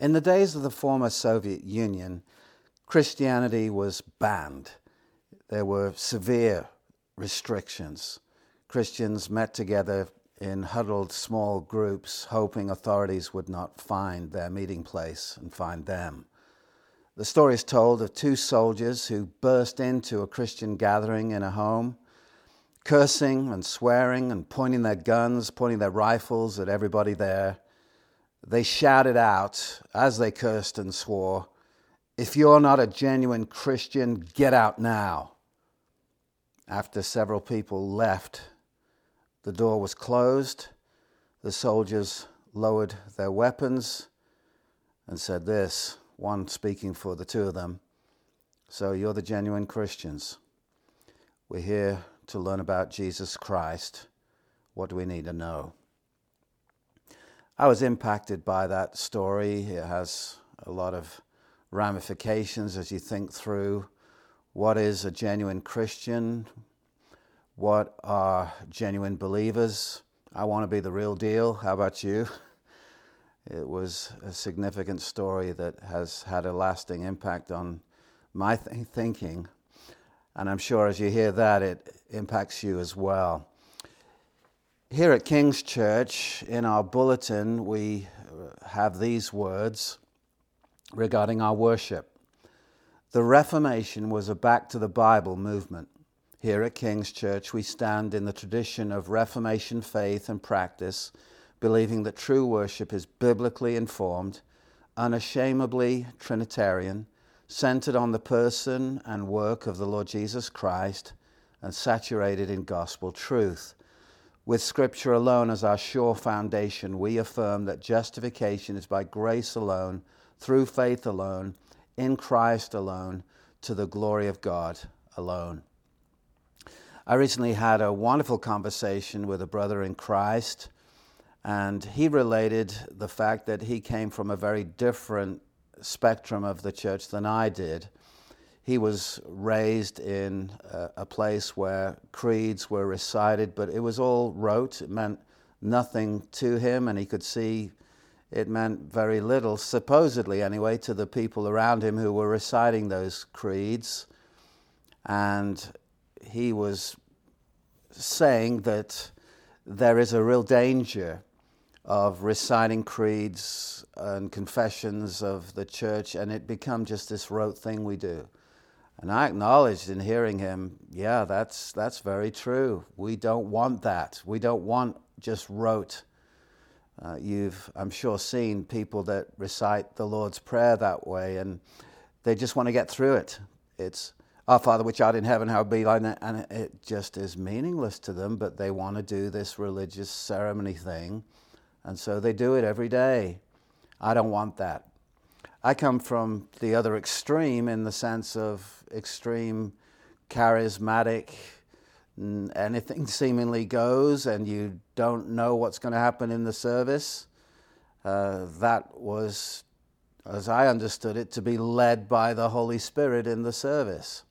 In the days of the former Soviet Union, Christianity was banned. There were severe restrictions. Christians met together in huddled small groups, hoping authorities would not find their meeting place and find them. The story is told of two soldiers who burst into a Christian gathering in a home, cursing and swearing and pointing their guns, pointing their rifles at everybody there. They shouted out as they cursed and swore, If you're not a genuine Christian, get out now. After several people left, the door was closed. The soldiers lowered their weapons and said this, one speaking for the two of them. So you're the genuine Christians. We're here to learn about Jesus Christ. What do we need to know? I was impacted by that story. It has a lot of ramifications as you think through what is a genuine Christian, what are genuine believers. I want to be the real deal. How about you? It was a significant story that has had a lasting impact on my th- thinking. And I'm sure as you hear that, it impacts you as well. Here at King's Church, in our bulletin, we have these words regarding our worship. The Reformation was a back to the Bible movement. Here at King's Church, we stand in the tradition of Reformation faith and practice, believing that true worship is biblically informed, unashamedly Trinitarian, centered on the person and work of the Lord Jesus Christ, and saturated in gospel truth. With Scripture alone as our sure foundation, we affirm that justification is by grace alone, through faith alone, in Christ alone, to the glory of God alone. I recently had a wonderful conversation with a brother in Christ, and he related the fact that he came from a very different spectrum of the church than I did he was raised in a, a, place where creeds were recited, but it was all rote. It meant nothing to him, and he could see it meant very little, supposedly anyway, to the people around him who were reciting those creeds. And he was saying that there is a real danger of reciting creeds and confessions of the church, and it become just this rote thing we do. And I acknowledged in hearing him, yeah, that's, that's very true. We don't want that. We don't want just rote. Uh, you've, I'm sure, seen people that recite the Lord's Prayer that way, and they just want to get through it. It's, Our Father which art in heaven, how be thy name, and it just is meaningless to them, but they want to do this religious ceremony thing, and so they do it every day. I don't want that. I come from the other extreme in the sense of extreme charismatic, anything seemingly goes, and you don't know what's going to happen in the service. Uh, that was, as I understood it, to be led by the Holy Spirit in the service.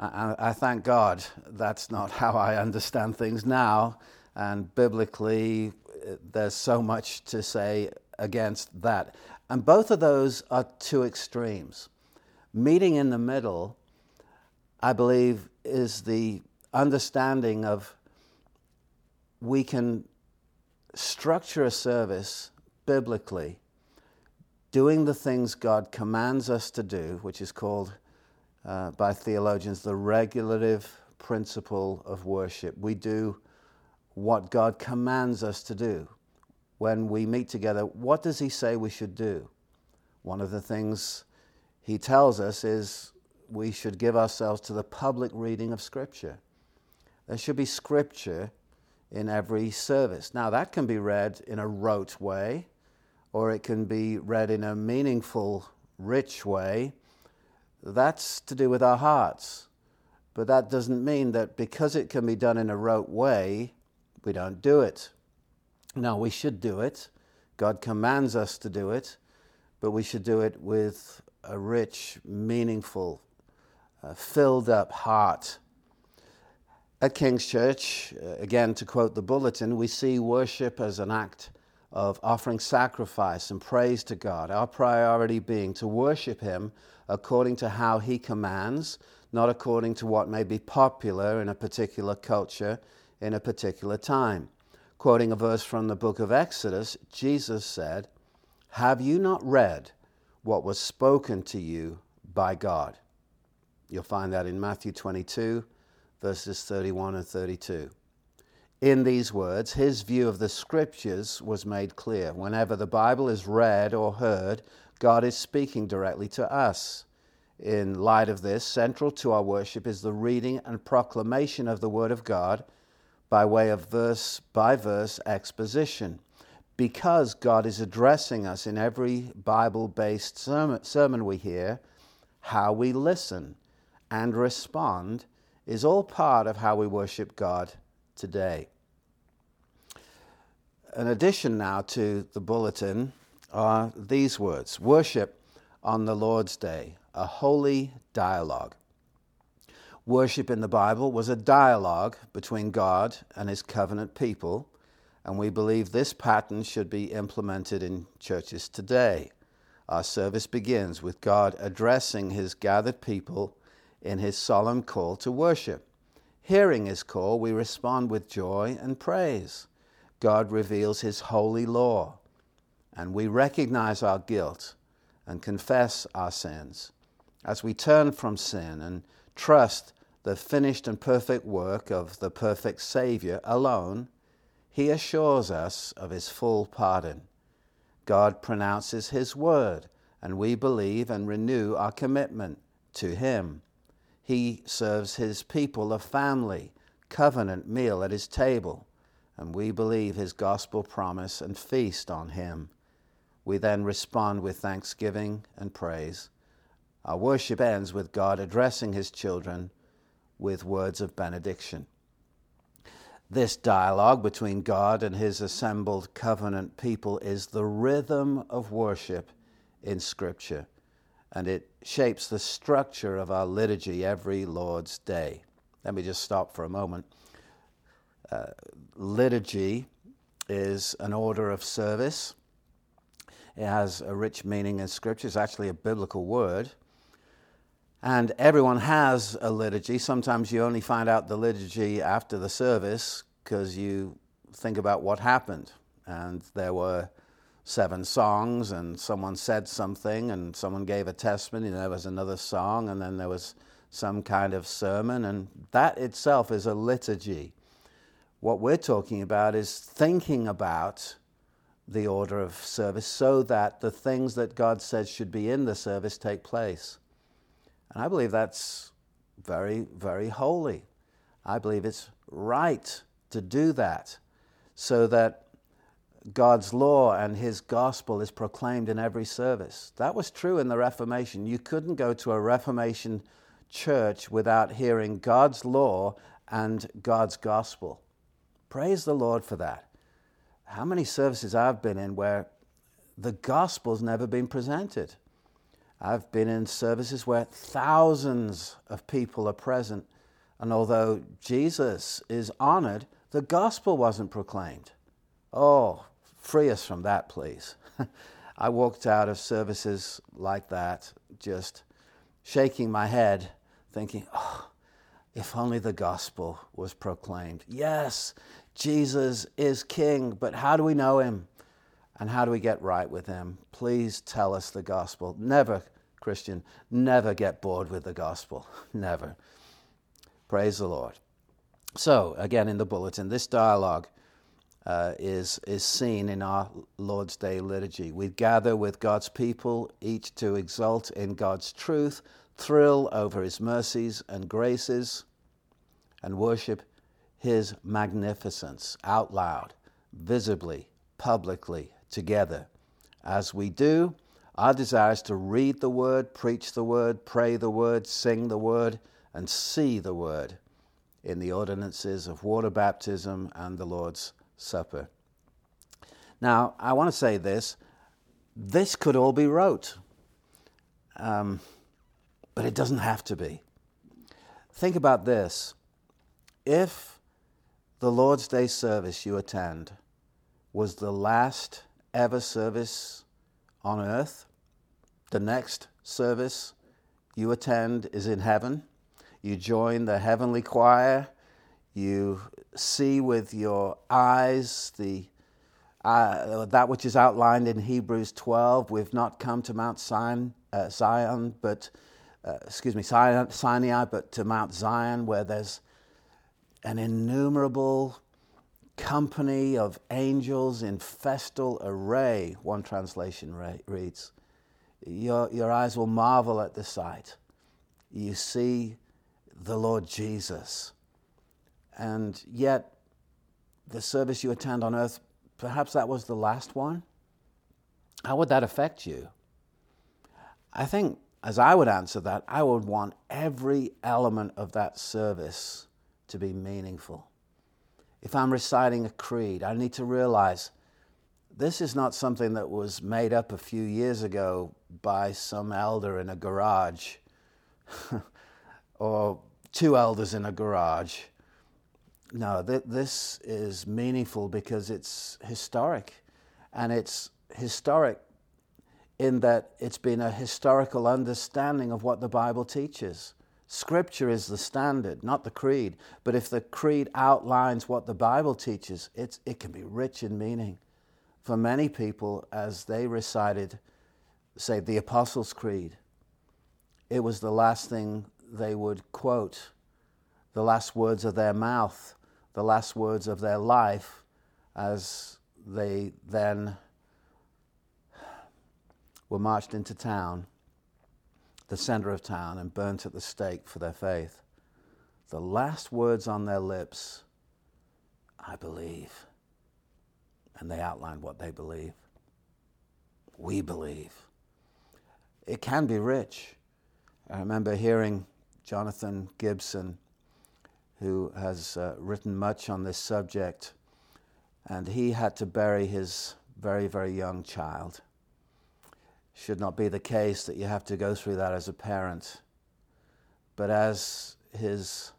I, I thank God that's not how I understand things now, and biblically, uh, there's so much to say against that. And both of those are two extremes. Meeting in the middle, I believe, is the understanding of we can structure a service biblically, doing the things God commands us to do, which is called uh, by theologians the regulative principle of worship. We do what God commands us to do when we meet together, what does he say we should do? One of the things he tells us is we should give ourselves to the public reading of Scripture. There should be Scripture in every service. Now, that can be read in a rote way, or it can be read in a meaningful, rich way. That's to do with our hearts. But that doesn't mean that because it can be done in a rote way, we don't do it. No, we should do it. God commands us to do it, but we should do it with a rich, meaningful, uh, filled up heart. At King's Church, uh, again to quote the bulletin, we see worship as an act of offering sacrifice and praise to God, our priority being to worship Him according to how He commands, not according to what may be popular in a particular culture in a particular time. Quoting a verse from the book of Exodus, Jesus said, Have you not read what was spoken to you by God? You'll find that in Matthew 22, verses 31 and 32. In these words, his view of the scriptures was made clear. Whenever the Bible is read or heard, God is speaking directly to us. In light of this, central to our worship is the reading and proclamation of the Word of God by way of verse by verse exposition. Because God is addressing us in every Bible based sermon we hear, how we listen and respond is all part of how we worship God today. An addition now to the bulletin are these words Worship on the Lord's Day, a holy dialogue. Worship in the Bible was a dialogue between God and his covenant people, and we believe this pattern should be implemented in churches today. Our service begins with God addressing his gathered people in his solemn call to worship. Hearing his call, we respond with joy and praise. God reveals his holy law, and we recognize our guilt and confess our sins. As we turn from sin and trust the finished and perfect work of the perfect Savior alone, he assures us of his full pardon. God pronounces his word, and we believe and renew our commitment to him. He serves his people a family, covenant meal at his table, and we believe his gospel promise and feast on him. We then respond with thanksgiving and praise. Our worship ends with God addressing his children with words of benediction. This dialogue between God and his assembled covenant people is the rhythm of worship in Scripture and it shapes the structure of our liturgy every Lord's Day. Let me just stop for a moment. Uh, liturgy is an order of service. It has a rich meaning in Scripture. It's actually a biblical word. And everyone has a liturgy. Sometimes you only find out the liturgy after the service because you think about what happened. And there were seven songs and someone said something and someone gave a testimony and there was another song and then there was some kind of sermon and that itself is a liturgy what we're talking about is thinking about the order of service so that the things that god says should be in the service take place and i believe that's very very holy i believe it's right to do that so that God's law and his gospel is proclaimed in every service. That was true in the Reformation. You couldn't go to a Reformation church without hearing God's law and God's gospel. Praise the Lord for that. How many services I've been in where the gospel's never been presented? I've been in services where thousands of people are present, and although Jesus is honored, the gospel wasn't proclaimed. Oh, Free us from that, please. I walked out of services like that, just shaking my head, thinking, oh, if only the gospel was proclaimed. Yes, Jesus is King, but how do we know him? And how do we get right with him? Please tell us the gospel. Never, Christian, never get bored with the gospel. Never. Praise the Lord. So, again, in the bulletin, this dialogue uh, is, is seen in our Lord's Day liturgy. We gather with God's people, each to exult in God's truth, thrill over His mercies and graces, and worship His magnificence out loud, visibly, publicly, together. As we do, our desire is to read the Word, preach the Word, pray the Word, sing the Word, and see the Word in the ordinances of water baptism and the Lord's Supper. Now, I want to say this this could all be rote, um, but it doesn't have to be. Think about this. If the Lord's Day service you attend was the last ever service on earth. The next service you attend is in heaven. You join the heavenly choir. You see with your eyes the uh, that which is outlined in Hebrews 12. We've not come to Mount Zion, uh, Zion but uh, excuse me, Sinai, but to Mount Zion, where there's an innumerable company of angels in festal array, one translation reads. Your, your eyes will marvel at the sight. You see the Lord Jesus. And yet, the service you attend on earth, perhaps that was the last one. How would that affect you? I think as I would answer that, I would want every element of that service to be meaningful. If I'm reciting a creed, I need to realize this is not something that was made up a few years ago by some elder in a garage or two elders in a garage. No, th- this is meaningful because it's historic. And it's historic in that it's been a historical understanding of what the Bible teaches. Scripture is the standard, not the creed. But if the creed outlines what the Bible teaches, it can be rich in meaning. For many people, as they recited, say, the Apostles' Creed, it was the last thing they would quote, the last words of their mouth, the last words of their life, as they then were marched into town, the center of town, and burnt at the stake for their faith. The last words on their lips, I believe. And they outlined what they believe. We believe. It can be rich. I remember hearing Jonathan Gibson, who has uh, written much on this subject, and he had to bury his very, very young child should not be the case that you have to go through that as a parent. But as his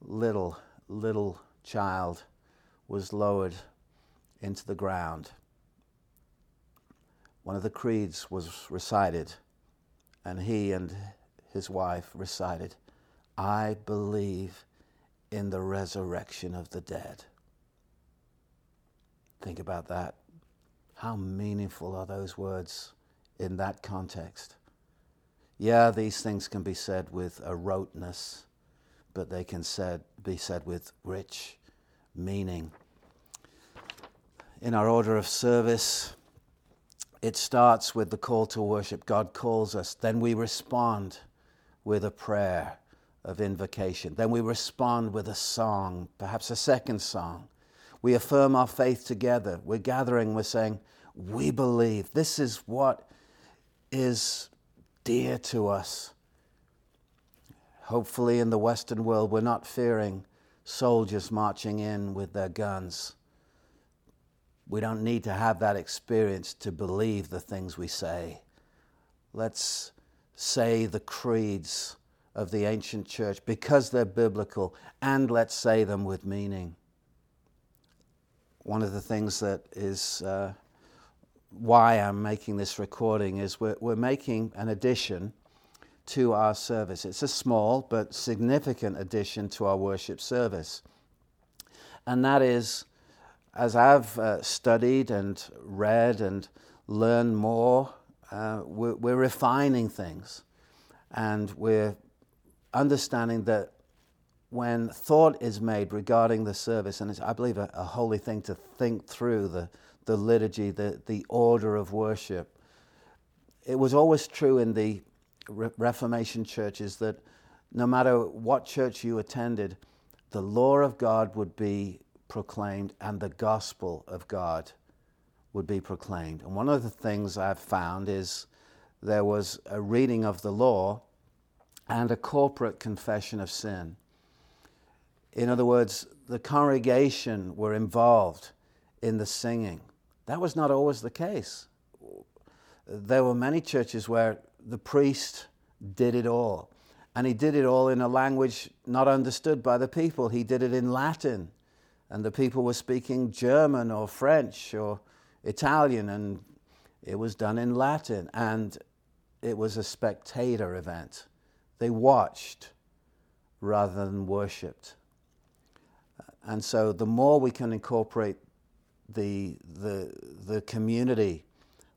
little, little child was lowered into the ground, one of the creeds was recited, and he and his wife recited, I believe in the resurrection of the dead. Think about that. How meaningful are those words? In that context. Yeah, these things can be said with a roteness, but they can said, be said with rich meaning. In our order of service, it starts with the call to worship. God calls us, then we respond with a prayer of invocation. Then we respond with a song, perhaps a second song. We affirm our faith together. We're gathering, we're saying, We believe. This is what is dear to us. Hopefully, in the Western world, we're not fearing soldiers marching in with their guns. We don't need to have that experience to believe the things we say. Let's say the creeds of the ancient church because they're biblical, and let's say them with meaning. One of the things that is uh, why I'm making this recording is we're, we're making an addition to our service. It's a small but significant addition to our worship service. And that is, as I've uh, studied and read and learned more, uh, we're, we're refining things. And we're understanding that when thought is made regarding the service, and it's, I believe, a, a holy thing to think through the, the liturgy, the, the order of worship. It was always true in the Re- Reformation churches that no matter what church you attended, the law of God would be proclaimed and the gospel of God would be proclaimed. And one of the things I've found is there was a reading of the law and a corporate confession of sin. In other words, the congregation were involved in the singing. That was not always the case. There were many churches where the priest did it all. And he did it all in a language not understood by the people. He did it in Latin. and the people were speaking German or French or Italian, and it was done in Latin, and it was a spectator event. They watched rather than worshipped. And so, the more we can incorporate the, the, the community,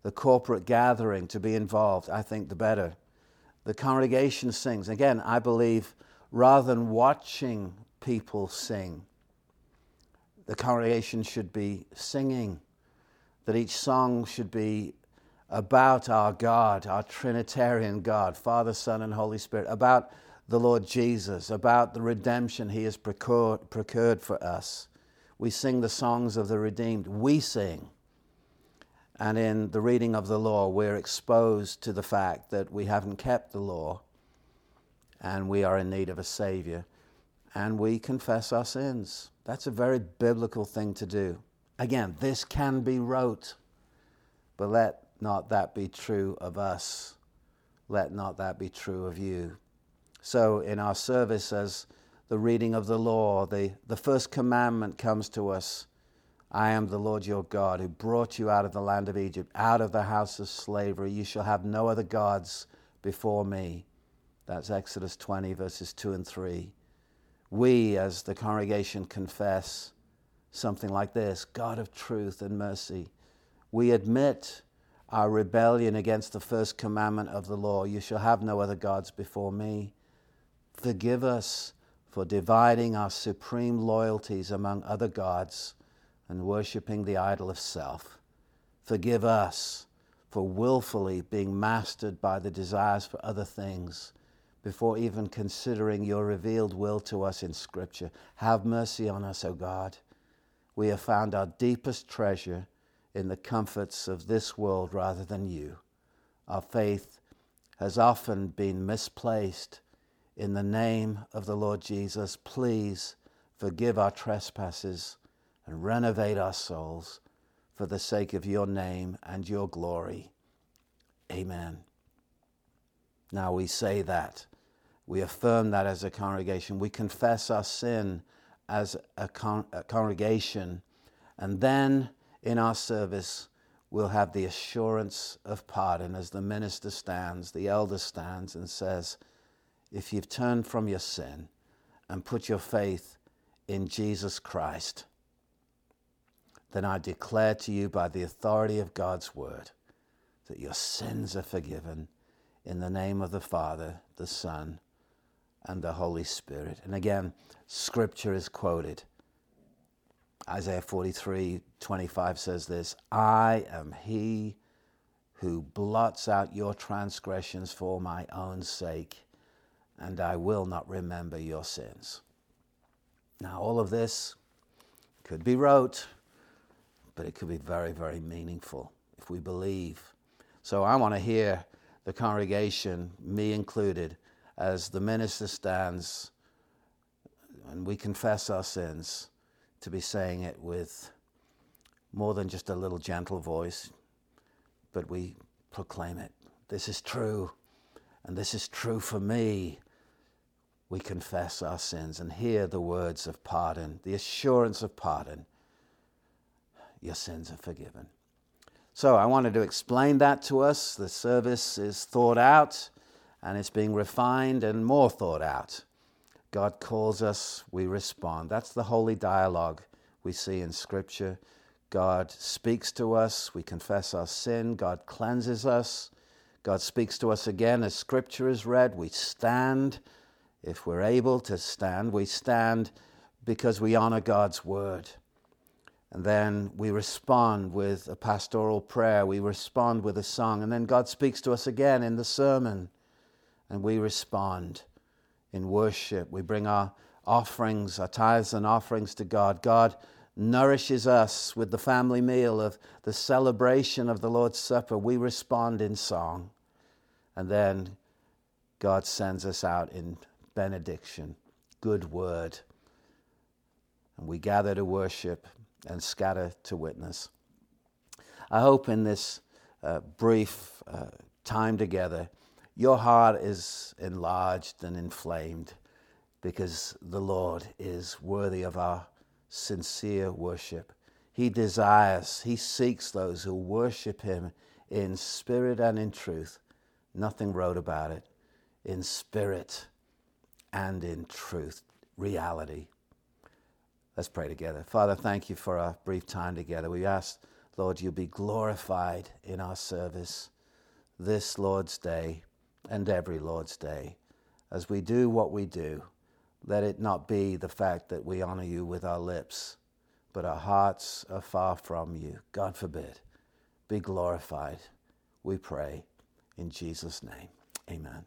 the corporate gathering to be involved, I think the better. The congregation sings. Again, I believe rather than watching people sing, the congregation should be singing, that each song should be about our God, our Trinitarian God, Father, Son, and Holy Spirit, about the Lord Jesus, about the redemption He has procured, procured for us. We sing the songs of the redeemed. We sing. And in the reading of the law, we're exposed to the fact that we haven't kept the law and we are in need of a Savior. And we confess our sins. That's a very biblical thing to do. Again, this can be rote, but let not that be true of us. Let not that be true of you. So, in our service, as the reading of the law, the, the first commandment comes to us I am the Lord your God who brought you out of the land of Egypt, out of the house of slavery. You shall have no other gods before me. That's Exodus 20, verses 2 and 3 we as the congregation confess something like this God of truth and mercy. We admit our rebellion against the first commandment of the law you shall have no other gods before me. Forgive us for dividing our supreme loyalties among other gods and worshipping the idol of self. Forgive us for willfully being mastered by the desires for other things before even considering your revealed will to us in Scripture. Have mercy on us, O God. We have found our deepest treasure in the comforts of this world rather than you. Our faith has often been misplaced. In the name of the Lord Jesus, please forgive our trespasses and renovate our souls for the sake of your name and your glory. Amen. Now we say that. We affirm that as a congregation. We confess our sin as a, con- a congregation. And then in our service, we'll have the assurance of pardon as the minister stands, the elder stands, and says, If you've turned from your sin and put your faith in Jesus Christ, then I declare to you by the authority of God's word that your sins are forgiven in the name of the Father, the Son, and the Holy Spirit. And again, scripture is quoted. Isaiah 43 25 says this I am he who blots out your transgressions for my own sake, and I will not remember your sins. Now, all of this could be rote, but it could be very, very meaningful if we believe. So I want to hear the congregation, me included, as the minister stands and we confess our sins, to be saying it with more than just a little gentle voice, but we proclaim it. This is true, and this is true for me. We confess our sins and hear the words of pardon, the assurance of pardon. Your sins are forgiven. So I wanted to explain that to us. The service is thought out and it's being refined and more thought out. God calls us, we respond. That's the holy dialogue we see in Scripture. God speaks to us, we confess our sin, God cleanses us. God speaks to us again as Scripture is read. We stand. If we're able to stand, we stand because we honor God's word. And then we respond with a pastoral prayer, we respond with a song, and then God speaks to us again in the sermon and we respond in worship. We bring our offerings, our tithes and offerings to God. God nourishes us with the family meal of the celebration of the Lord's Supper. We respond in song. And then God sends us out in benediction, good word. And we gather to worship and scatter to witness. I hope in this uh, brief uh, time together, your heart is enlarged and inflamed because the Lord is worthy of our sincere worship. He desires, he seeks those who worship him in spirit and in truth. Nothing rote about it. In spirit and in truth, reality. Let's pray together. Father, thank you for our brief time together. We ask, Lord, you be glorified in our service this Lord's Day and every Lord's Day. As we do what we do, let it not be the fact that we honor you with our lips, but our hearts are far from you. God forbid. Be glorified, we pray. In Jesus' name, amen.